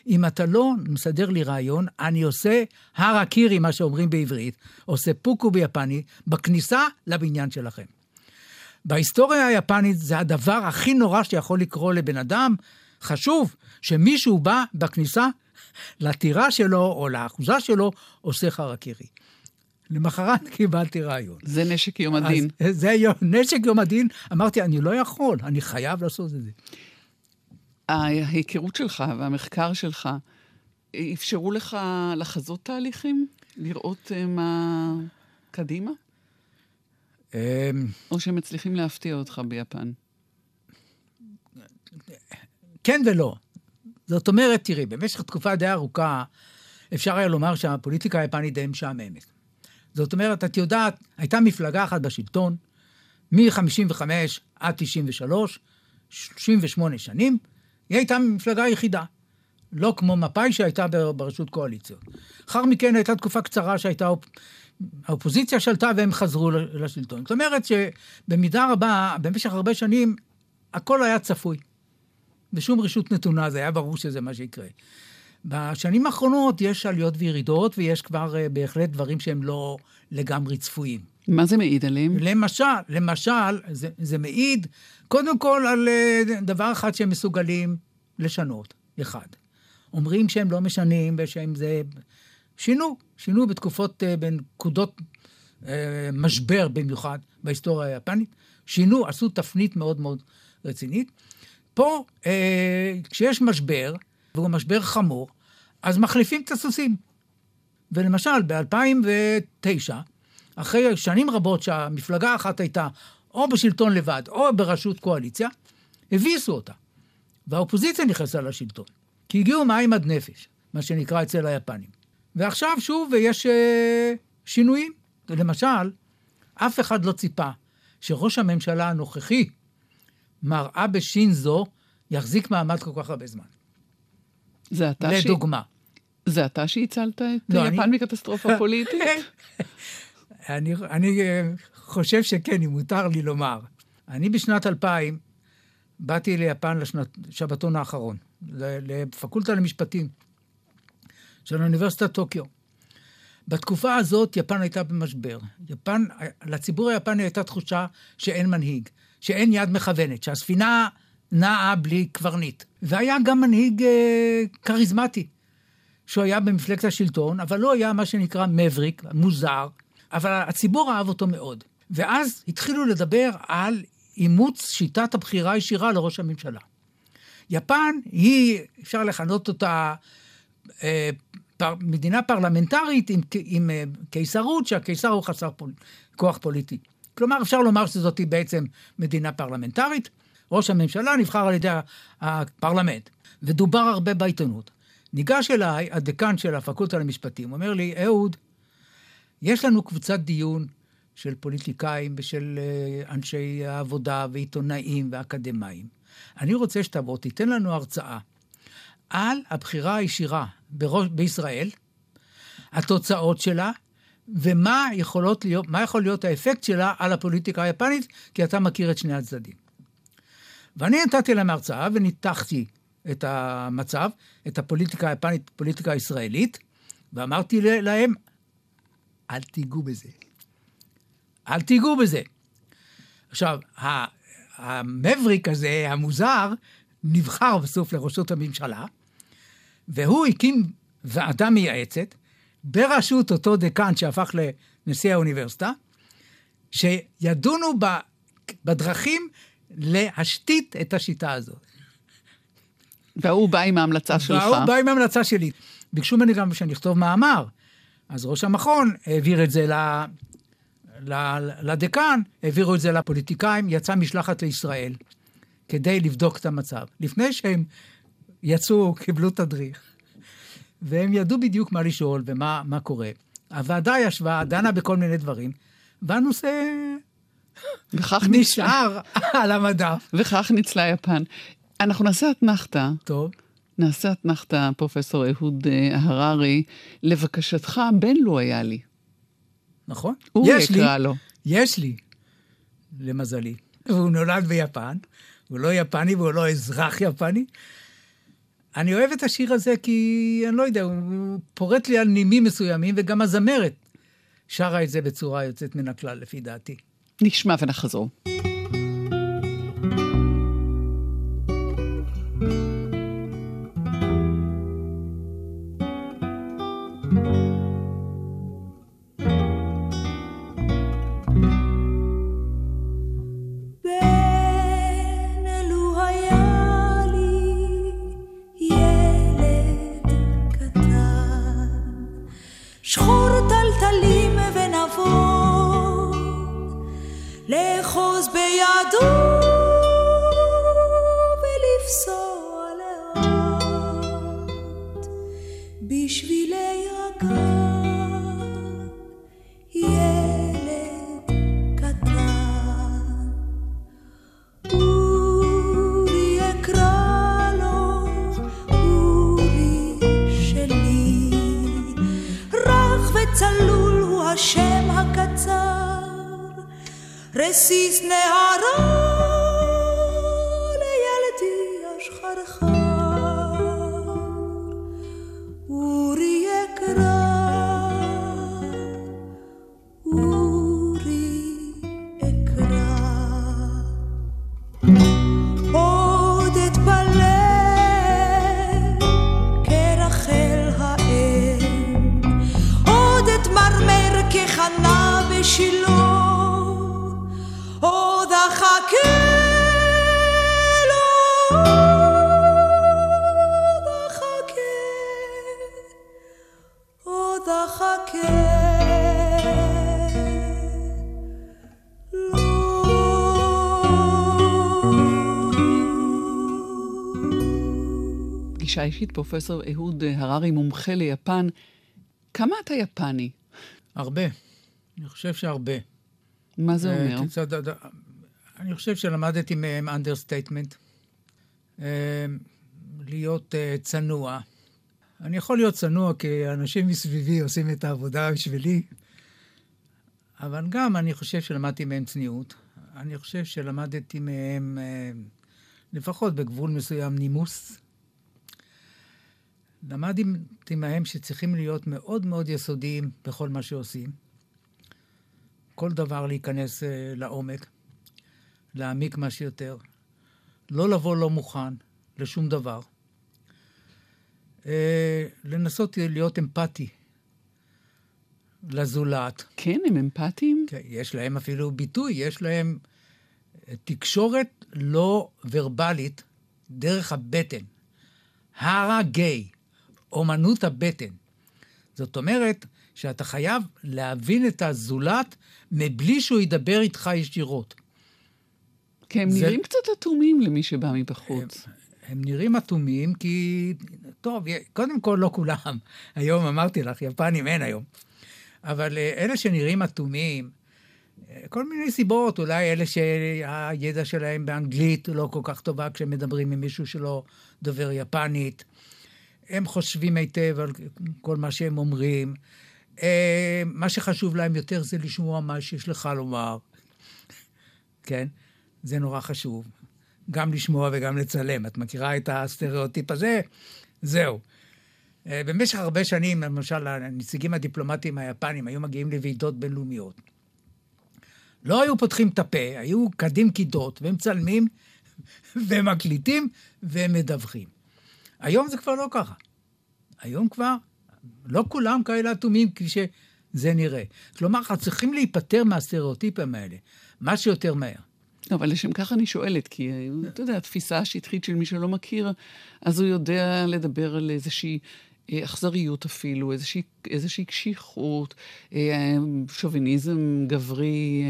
אם אתה לא מסדר לי רעיון, אני עושה הרקירי, מה שאומרים בעברית, עושה פוקו ביפני, בכניסה לבניין שלכם. בהיסטוריה היפנית זה הדבר הכי נורא שיכול לקרות לבן אדם. חשוב שמישהו בא בכניסה לטירה שלו או לאחוזה שלו, עושה חרקירי. למחרת קיבלתי רעיון. זה נשק יום הדין. אז זה יום, נשק יום הדין. אמרתי, אני לא יכול, אני חייב לעשות את זה. ההיכרות שלך והמחקר שלך אפשרו לך לחזות תהליכים? לראות uh, מה קדימה? אמ, או שהם מצליחים להפתיע אותך ביפן? כן ולא. זאת אומרת, תראי, במשך תקופה די ארוכה, אפשר היה לומר שהפוליטיקה היפנית די משעממת. זאת אומרת, את יודעת, הייתה מפלגה אחת בשלטון, מ-55 עד 93, 38 שנים, היא הייתה מפלגה יחידה. לא כמו מפא"י שהייתה בראשות קואליציות. לאחר מכן הייתה תקופה קצרה שהייתה, האופוזיציה שלטה והם חזרו לשלטון. זאת אומרת שבמידה רבה, במשך הרבה שנים, הכל היה צפוי. ושום רשות נתונה, זה היה ברור שזה מה שיקרה. בשנים האחרונות יש עליות וירידות, ויש כבר uh, בהחלט דברים שהם לא לגמרי צפויים. מה זה מעיד עליהם? למשל, למשל, זה, זה מעיד קודם כל על uh, דבר אחד שהם מסוגלים לשנות, אחד. אומרים שהם לא משנים ושהם זה... שינו, שינו בתקופות, uh, בנקודות uh, משבר במיוחד בהיסטוריה היפנית, שינו, עשו תפנית מאוד מאוד רצינית. פה, uh, כשיש משבר, והוא משבר חמור, אז מחליפים את הסוסים. ולמשל, ב-2009, אחרי שנים רבות שהמפלגה אחת הייתה או בשלטון לבד או בראשות קואליציה, הביסו אותה. והאופוזיציה נכנסה לשלטון. כי הגיעו מים עד נפש, מה שנקרא אצל היפנים. ועכשיו שוב יש אה, שינויים. למשל, אף אחד לא ציפה שראש הממשלה הנוכחי, מר אבה שינזו, יחזיק מעמד כל כך הרבה זמן. זה אתה ש... לדוגמה. זה אתה שהצלת את לא, יפן אני- מקטסטרופה פוליטית? אני, אני חושב שכן, אם מותר לי לומר. אני בשנת 2000 באתי ליפן לשבתון האחרון, לפקולטה למשפטים של אוניברסיטת טוקיו. בתקופה הזאת יפן הייתה במשבר. יפן, לציבור היפני הייתה תחושה שאין מנהיג, שאין יד מכוונת, שהספינה נעה בלי קברניט. והיה גם מנהיג אה, כריזמטי, שהוא היה במפלגת השלטון, אבל לא היה מה שנקרא מבריק, מוזר, אבל הציבור אהב אותו מאוד. ואז התחילו לדבר על אימוץ שיטת הבחירה הישירה לראש הממשלה. יפן היא, אפשר לכנות אותה אה, פר, מדינה פרלמנטרית עם, עם אה, קיסרות, שהקיסר הוא חסר פול, כוח פוליטי. כלומר, אפשר לומר שזאת היא בעצם מדינה פרלמנטרית. ראש הממשלה נבחר על ידי הפרלמנט, ודובר הרבה בעיתונות. ניגש אליי הדיקן של הפקולטה למשפטים, אומר לי, אהוד, יש לנו קבוצת דיון של פוליטיקאים ושל אה, אנשי העבודה ועיתונאים ואקדמאים. אני רוצה שתבוא, תיתן לנו הרצאה על הבחירה הישירה בראש, בישראל, התוצאות שלה, ומה יכולות להיות, מה יכול להיות האפקט שלה על הפוליטיקה היפנית, כי אתה מכיר את שני הצדדים. ואני נתתי להם הרצאה וניתחתי את המצב, את הפוליטיקה היפנית, פוליטיקה הישראלית, ואמרתי להם, אל תיגעו בזה. אל תיגעו בזה. עכשיו, המבריק הזה, המוזר, נבחר בסוף לראשות הממשלה, והוא הקים ועדה מייעצת בראשות אותו דיקן שהפך לנשיא האוניברסיטה, שידונו בדרכים להשתית את השיטה הזאת. והוא בא עם ההמלצה שלך. והוא בא עם ההמלצה שלי. ביקשו ממני גם שאני אכתוב מאמר. אז ראש המכון העביר את זה ל... ל... לדיקן, העבירו את זה לפוליטיקאים, יצאה משלחת לישראל כדי לבדוק את המצב. לפני שהם יצאו, קיבלו תדריך, והם ידעו בדיוק מה לשאול ומה מה קורה. הוועדה ישבה, דנה בכל מיני דברים, והנושא וכך נשאר על המדף. וכך ניצלה יפן. אנחנו נעשה אתנחתא. טוב. נעשה אתנחתא, פרופסור אהוד אה, הררי. לבקשתך, בן לו היה לי. נכון? הוא יש לי, יקרא לו. יש לי, למזלי. והוא נולד ביפן, הוא לא יפני והוא לא אזרח יפני. אני אוהב את השיר הזה כי, אני לא יודע, הוא פורט לי על נימים מסוימים, וגם הזמרת שרה את זה בצורה יוצאת מן הכלל, לפי דעתי. נשמע ונחזור. Precis när jag אישית, פרופסור אהוד הררי, מומחה ליפן. כמה אתה יפני? הרבה. אני חושב שהרבה. מה זה אה, אומר? כיצד, אני חושב שלמדתי מהם understatement. להיות אה, צנוע. אני יכול להיות צנוע כי אנשים מסביבי עושים את העבודה בשבילי, אבל גם אני חושב שלמדתי מהם צניעות. אני חושב שלמדתי מהם, אה, לפחות בגבול מסוים, נימוס. למדתי מהם שצריכים להיות מאוד מאוד יסודיים בכל מה שעושים. כל דבר להיכנס אה, לעומק, להעמיק מה שיותר. לא לבוא לא מוכן לשום דבר. אה, לנסות להיות אמפתי לזולת. כן, הם אמפתיים? כן, יש להם אפילו ביטוי, יש להם אה, תקשורת לא ורבלית דרך הבטן. הרה גיי, אומנות הבטן. זאת אומרת שאתה חייב להבין את הזולת מבלי שהוא ידבר איתך ישירות. כי הם זה- נראים קצת אטומים למי שבא מבחוץ. הם נראים אטומים כי, טוב, קודם כל לא כולם. היום אמרתי לך, יפנים אין היום. אבל אה, אלה שנראים אטומים, אה, כל מיני סיבות, אולי אלה שהידע שלהם באנגלית לא כל כך טובה כשהם מדברים עם מישהו שלא דובר יפנית. הם חושבים היטב על כל מה שהם אומרים. אה, מה שחשוב להם יותר זה לשמוע מה שיש לך לומר. כן? זה נורא חשוב. גם לשמוע וגם לצלם. את מכירה את הסטריאוטיפ הזה? זהו. אה, במשך הרבה שנים, למשל, הנציגים הדיפלומטיים היפנים היו מגיעים לוועידות בינלאומיות. לא היו פותחים את הפה, היו קדים קידות, ומצלמים, ומקליטים, ומדווחים. היום זה כבר לא ככה. היום כבר לא כולם כאלה אטומים כפי שזה נראה. כלומר, אנחנו צריכים להיפטר מהסטריאוטיפים האלה, מה שיותר מהר. לא, אבל לשם כך אני שואלת, כי אה, אתה יודע, התפיסה השטחית של מי שלא מכיר, אז הוא יודע לדבר על איזושהי אה, אכזריות אפילו, איזושהי, איזושהי קשיחות, אה, שוביניזם גברי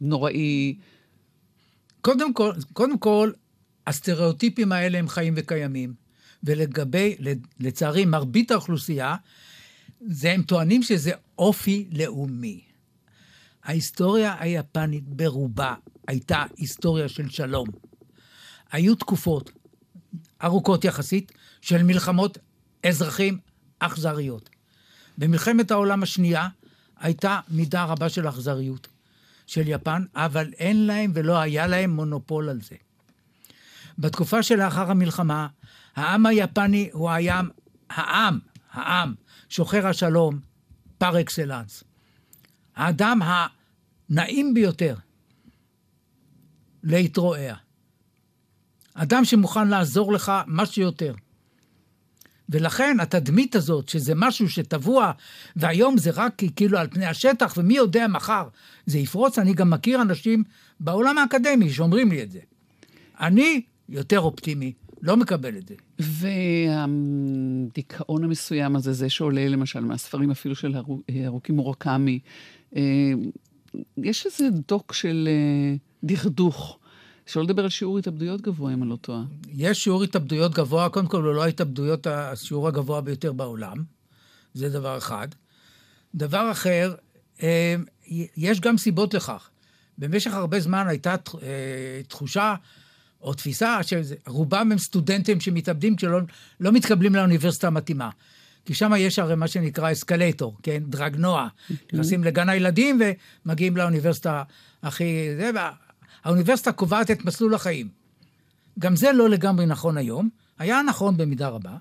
נוראי. קודם כל, קודם כל, הסטריאוטיפים האלה הם חיים וקיימים. ולגבי, לצערי, מרבית האוכלוסייה, זה, הם טוענים שזה אופי לאומי. ההיסטוריה היפנית ברובה הייתה היסטוריה של שלום. היו תקופות ארוכות יחסית של מלחמות אזרחים אכזריות. במלחמת העולם השנייה הייתה מידה רבה של אכזריות של יפן, אבל אין להם ולא היה להם מונופול על זה. בתקופה שלאחר המלחמה, העם היפני הוא העם, העם, העם, שוחר השלום פר אקסלנס. האדם הנעים ביותר להתרועע. אדם שמוכן לעזור לך מה שיותר. ולכן התדמית הזאת, שזה משהו שטבוע, והיום זה רק כאילו על פני השטח, ומי יודע מחר זה יפרוץ, אני גם מכיר אנשים בעולם האקדמי שאומרים לי את זה. אני יותר אופטימי, לא מקבל את זה. והדיכאון המסוים הזה, זה שעולה למשל מהספרים אפילו של הרו- הרוקי מורקמי, אה, יש איזה דוק של אה, דכדוך, שלא לדבר על שיעור התאבדויות גבוה, אם אני לא טועה. יש שיעור התאבדויות גבוה, קודם כל הוא לא ההתאבדויות, השיעור הגבוה ביותר בעולם, זה דבר אחד. דבר אחר, אה, יש גם סיבות לכך. במשך הרבה זמן הייתה אה, תחושה או תפיסה שרובם הם סטודנטים שמתאבדים כשלא לא מתקבלים לאוניברסיטה המתאימה. כי שם יש הרי מה שנקרא אסקלטור, כן? דרגנוע. נכנסים לגן הילדים ומגיעים לאוניברסיטה הכי... זה, וה- האוניברסיטה קובעת את מסלול החיים. גם זה לא לגמרי נכון היום, היה נכון במידה רבה,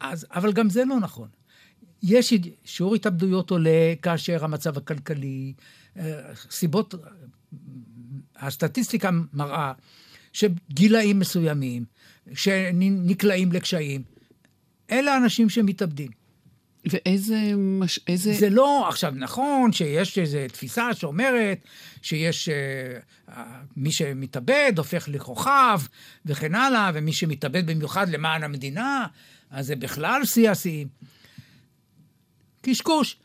אז, אבל גם זה לא נכון. יש שיעור התאבדויות עולה כאשר המצב הכלכלי, אה, סיבות, הסטטיסטיקה מראה שגילאים מסוימים, שנקלעים לקשיים, אלה האנשים שמתאבדים. ואיזה... מש... איזה... זה לא, עכשיו, נכון שיש איזו תפיסה שאומרת שיש uh, מי שמתאבד הופך לכוכב וכן הלאה, ומי שמתאבד במיוחד למען המדינה, אז זה בכלל שיא השיאים. קשקוש.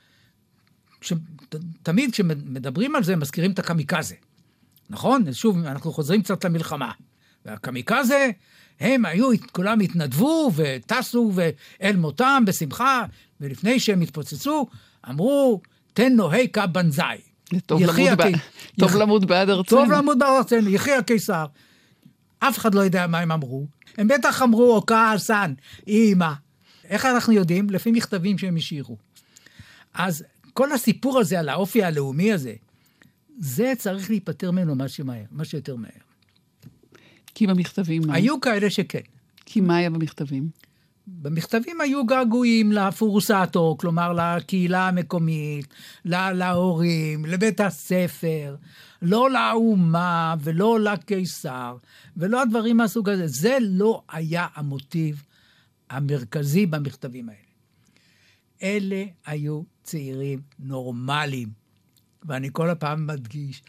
ת, תמיד כשמדברים על זה, מזכירים את הקמיקזה, נכון? שוב, אנחנו חוזרים קצת למלחמה. והקמיקזה, הם היו, כולם התנדבו וטסו ואל מותם בשמחה, ולפני שהם התפוצצו, אמרו, תן נוהי בנזאי. טוב יחי למות ב- הקי- טוב יח- למות בעד ארצנו. טוב למות בארצנו, יחי הקיסר. אף אחד לא יודע מה הם אמרו. הם בטח אמרו, או כעסן, אימא. איך אנחנו יודעים? לפי מכתבים שהם השאירו. אז כל הסיפור הזה על האופי הלאומי הזה, זה צריך להיפטר ממנו מה שמהר, מה שיותר מהר. כי במכתבים מה? היו כאלה שכן. כי מה היה במכתבים? במכתבים היו געגועים לפורסטו, כלומר לקהילה המקומית, לה- להורים, לבית הספר, לא לאומה ולא לקיסר, ולא הדברים מהסוג הזה. זה לא היה המוטיב המרכזי במכתבים האלה. אלה היו צעירים נורמליים, ואני כל הפעם מדגיש,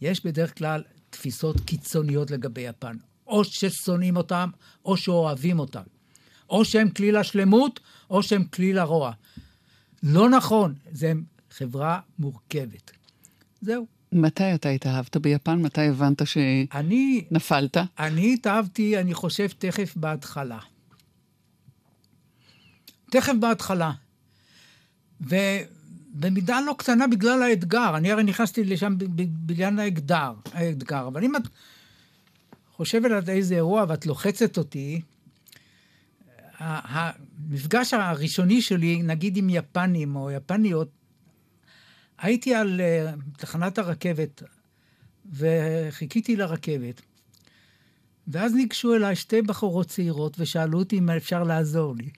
יש בדרך כלל תפיסות קיצוניות לגבי יפן. או ששונאים אותם, או שאוהבים אותם. או שהם כלי לשלמות, או שהם כלי לרוע. לא נכון, זו חברה מורכבת. זהו. מתי אתה התאהבת ביפן? מתי הבנת אני, שנפלת? אני התאהבתי, אני חושב, תכף בהתחלה. תכף בהתחלה. ובמידה לא קטנה בגלל האתגר. אני הרי נכנסתי לשם בגלל האתגר, האתגר. אבל אם את חושבת על איזה אירוע ואת לוחצת אותי, המפגש הראשוני שלי, נגיד עם יפנים או יפניות, הייתי על אה, תחנת הרכבת וחיכיתי לרכבת, ואז ניגשו אליי שתי בחורות צעירות ושאלו אותי אם אפשר לעזור לי.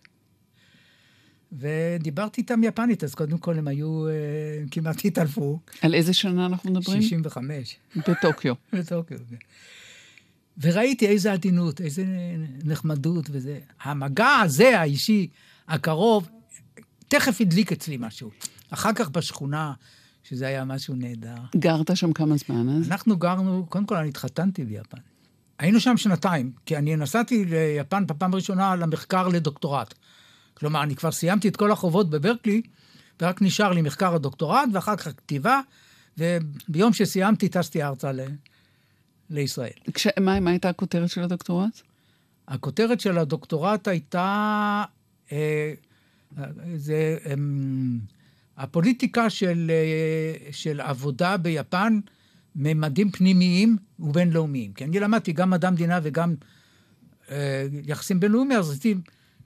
ודיברתי איתם יפנית, אז קודם כל הם היו, אה, הם כמעט התעלפו. על איזה שנה אנחנו מדברים? 65. בטוקיו. בטוקיו. כן. וראיתי איזה עדינות, איזה נחמדות וזה. המגע הזה, האישי, הקרוב, תכף הדליק אצלי משהו. אחר כך בשכונה, שזה היה משהו נהדר. גרת שם כמה זמן אז? אנחנו גרנו, קודם כל אני התחתנתי ביפן. היינו שם שנתיים, כי אני נסעתי ליפן בפעם הראשונה למחקר לדוקטורט. כלומר, אני כבר סיימתי את כל החובות בברקלי, ורק נשאר לי מחקר הדוקטורט, ואחר כך כתיבה, וביום שסיימתי טסתי ארצה ל... לישראל. כש... מה, מה הייתה הכותרת של הדוקטורט? הכותרת של הדוקטורט הייתה, אה, זה אה, הפוליטיקה של, אה, של עבודה ביפן, ממדים פנימיים ובינלאומיים. כי אני למדתי גם מדע המדינה וגם אה, יחסים בינלאומיים, אז רציתי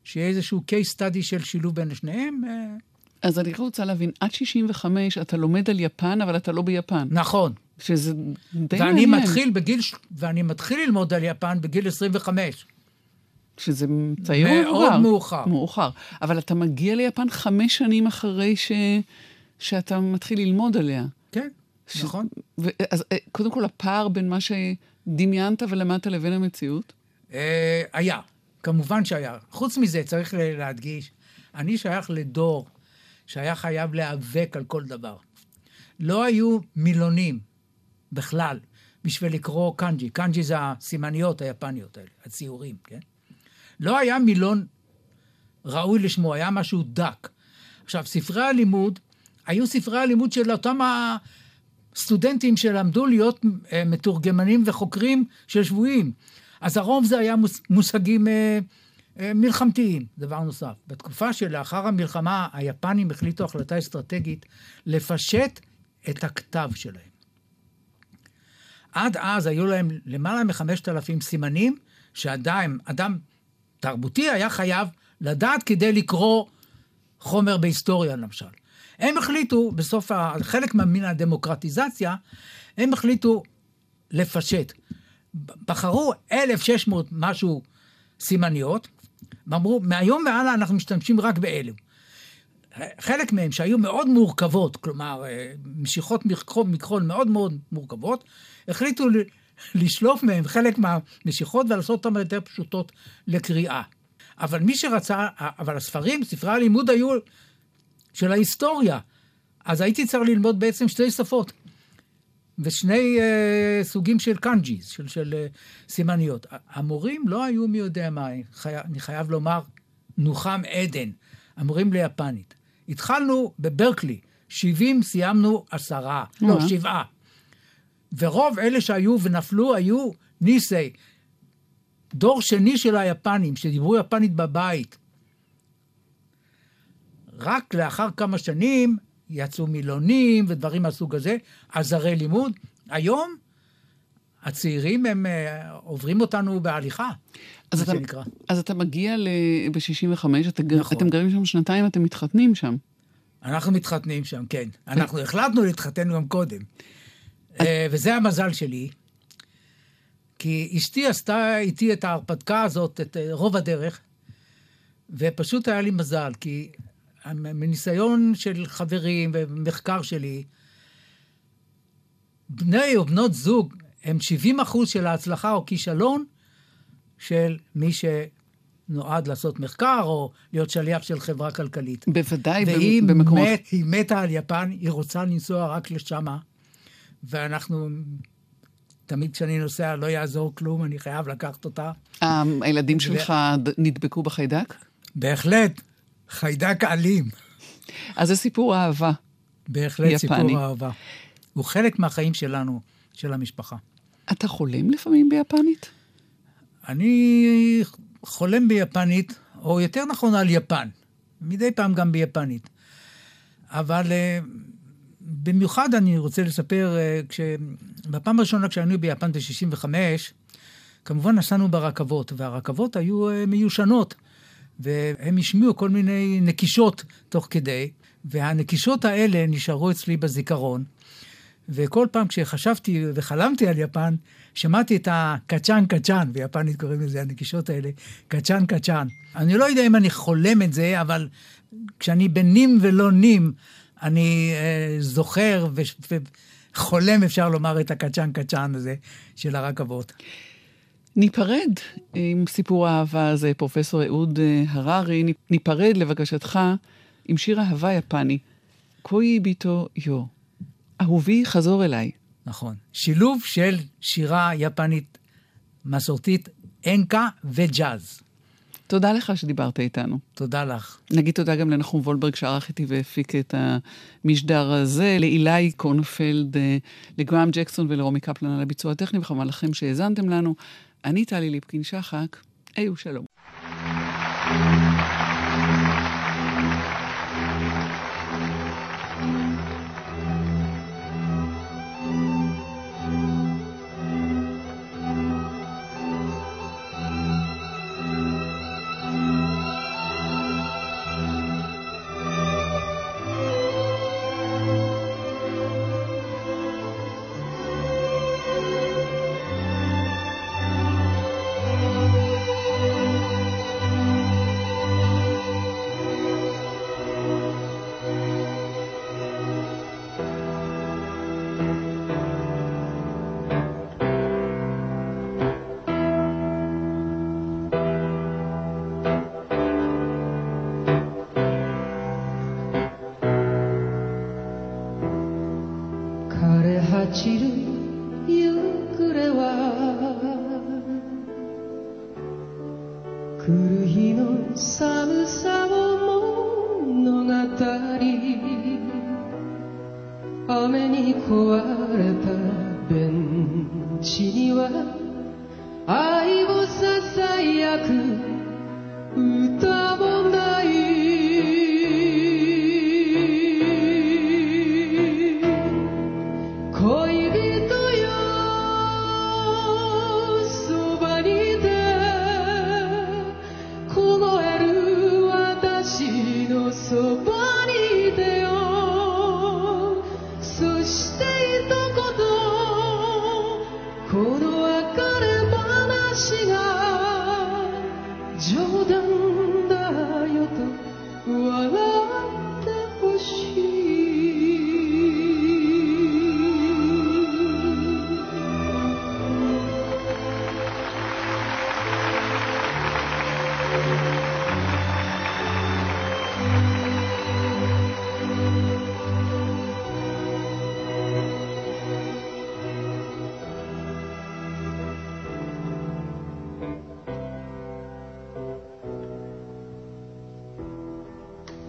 שיהיה איזשהו case study של שילוב בין שניהם. אה, אז אני רוצה להבין, עד 65 אתה לומד על יפן, אבל אתה לא ביפן. נכון. שזה די ואני מעניין. מתחיל בגיל, ואני מתחיל ללמוד על יפן בגיל 25. שזה צעיר או מאוד מבוגר? מאוחר. מאוחר. אבל אתה מגיע ליפן חמש שנים אחרי ש... שאתה מתחיל ללמוד עליה. כן, ש... נכון. ו... אז אה, קודם כל, הפער בין מה שדמיינת ולמדת לבין המציאות? אה, היה, כמובן שהיה. חוץ מזה, צריך להדגיש, אני שייך לדור שהיה חייב להיאבק על כל דבר. לא היו מילונים בכלל בשביל לקרוא קאנג'י. קאנג'י זה הסימניות היפניות האלה, הציורים, כן? לא היה מילון ראוי לשמו, היה משהו דק. עכשיו, ספרי הלימוד, היו ספרי הלימוד של אותם הסטודנטים שלמדו להיות אה, מתורגמנים וחוקרים של שבויים. אז הרוב זה היה מוס- מושגים אה, אה, מלחמתיים, דבר נוסף. בתקופה שלאחר המלחמה, היפנים החליטו החלטה אסטרטגית לפשט את הכתב שלהם. עד אז היו להם למעלה מחמשת אלפים סימנים, שאדם אדם תרבותי היה חייב לדעת כדי לקרוא חומר בהיסטוריה, למשל. הם החליטו, בסוף, חלק מן הדמוקרטיזציה, הם החליטו לפשט. בחרו 1,600 משהו סימניות, ואמרו, מהיום והלאה אנחנו משתמשים רק באלו. חלק מהם שהיו מאוד מורכבות, כלומר, אה, משיכות מכחול, מכחול מאוד מאוד מורכבות, החליטו לשלוף מהם חלק מהמשיכות ולעשות אותן יותר פשוטות לקריאה. אבל מי שרצה, אבל הספרים, ספרי הלימוד היו של ההיסטוריה. אז הייתי צריך ללמוד בעצם שתי שפות. ושני אה, סוגים של קאנג'יז, של, של אה, סימניות. המורים לא היו מי יודע מה, חי... אני חייב לומר, נוחם עדן, המורים ליפנית. התחלנו בברקלי, 70 סיימנו עשרה, לא, אה. שבעה. ורוב אלה שהיו ונפלו היו ניסי, דור שני של היפנים, שדיברו יפנית בבית. רק לאחר כמה שנים יצאו מילונים ודברים מהסוג הזה, עזרי לימוד. היום הצעירים הם אה, עוברים אותנו בהליכה, אז מה אתה, שנקרא. אז אתה מגיע ב-65, את, נכון. אתם גרים שם שנתיים, אתם מתחתנים שם. אנחנו מתחתנים שם, כן. אנחנו החלטנו להתחתן גם קודם. אה, וזה המזל שלי, כי אשתי עשתה איתי את ההרפתקה הזאת, את אה, רוב הדרך, ופשוט היה לי מזל, כי מניסיון של חברים ומחקר שלי, בני או בנות זוג הם 70 אחוז של ההצלחה או כישלון של מי שנועד לעשות מחקר או להיות שליח של חברה כלכלית. בוודאי, והיא במקומות... מת, היא מתה על יפן, היא רוצה לנסוע רק לשמה, ואנחנו, תמיד כשאני נוסע לא יעזור כלום, אני חייב לקחת אותה. ה- הילדים שלך נדבקו בחיידק? בהחלט, חיידק אלים, אז זה סיפור אהבה. בהחלט יפני. סיפור אהבה. הוא חלק מהחיים שלנו, של המשפחה. אתה חולם לפעמים ביפנית? אני חולם ביפנית, או יותר נכון על יפן, מדי פעם גם ביפנית. אבל אה, במיוחד אני רוצה לספר, אה. בפעם הראשונה כשהיינו ביפן ב-65, כמובן נסענו ברכבות, והרכבות היו אה, מיושנות, והם השמיעו כל מיני נקישות תוך כדי, והנקישות האלה נשארו אצלי בזיכרון. וכל פעם כשחשבתי וחלמתי על יפן, שמעתי את הקצ'אן קצ'אן, ביפנית קוראים לזה הנקישות האלה, קצ'אן קצ'אן. אני לא יודע אם אני חולם את זה, אבל כשאני בנים ולא נים, אני אה, זוכר וחולם, אפשר לומר, את הקצ'אן קצ'אן הזה של הרכבות. ניפרד עם סיפור האהבה הזה, פרופסור אהוד אה, הררי, ניפרד לבקשתך עם שיר אהבה יפני, קוי ביטו יו. אהובי, חזור אליי. נכון. שילוב של שירה יפנית מסורתית, אנקה וג'אז. תודה לך שדיברת איתנו. תודה לך. נגיד תודה גם לנחום וולברג שערך איתי והפיק את המשדר הזה, לאילי קונפלד, אה, לגרם ג'קסון ולרומי קפלן על הביצוע הטכני, וכמובן לכם שהאזנתם לנו. אני טלי ליפקין שחק, היו שלום.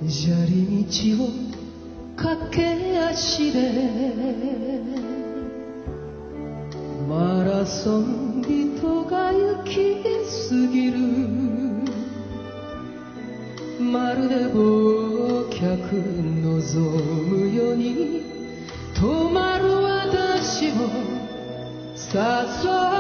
砂利道を駆け足でマラソン人が行き過ぎる。まるで忘却望むように止まる私を誘う。